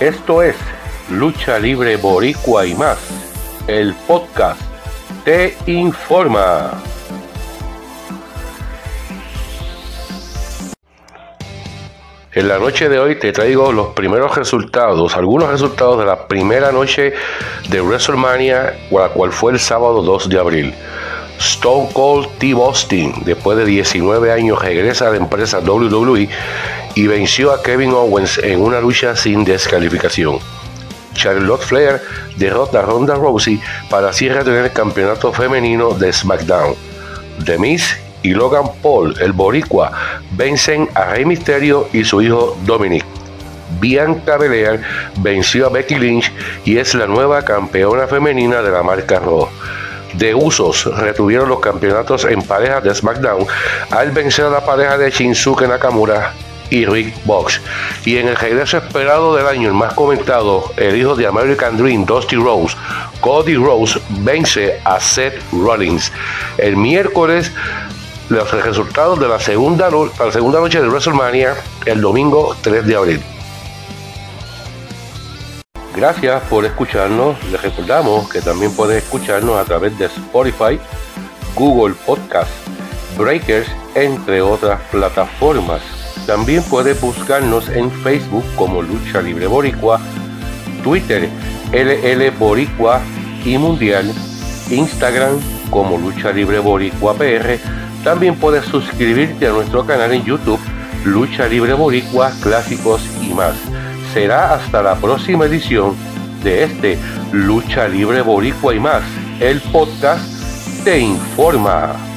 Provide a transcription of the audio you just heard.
Esto es Lucha Libre Boricua y más. El podcast te informa. En la noche de hoy te traigo los primeros resultados, algunos resultados de la primera noche de WrestleMania, la cual fue el sábado 2 de abril. Stone Cold T. Austin, después de 19 años, regresa a la empresa WWE y venció a Kevin Owens en una lucha sin descalificación. Charlotte Flair derrota a Ronda Rousey para así retener el campeonato femenino de SmackDown. The Miz y Logan Paul, el boricua, vencen a Rey Mysterio y su hijo Dominic. Bianca Belair venció a Becky Lynch y es la nueva campeona femenina de la marca Raw. De Usos retuvieron los campeonatos en pareja de SmackDown al vencer a la pareja de Shinsuke Nakamura y Rick Box. Y en el regreso esperado del año, el más comentado, el hijo de American Dream, Dusty Rose, Cody Rose, vence a Seth Rollins. El miércoles, los resultados de la segunda, la segunda noche de WrestleMania, el domingo 3 de abril. Gracias por escucharnos. Les recordamos que también pueden escucharnos a través de Spotify, Google Podcast, Breakers, entre otras plataformas. También puedes buscarnos en Facebook como Lucha Libre Boricua, Twitter LL Boricua y Mundial, Instagram como Lucha Libre Boricua PR. También puedes suscribirte a nuestro canal en YouTube Lucha Libre Boricua, Clásicos y más. Será hasta la próxima edición de este Lucha Libre Boricua y más. El podcast te informa.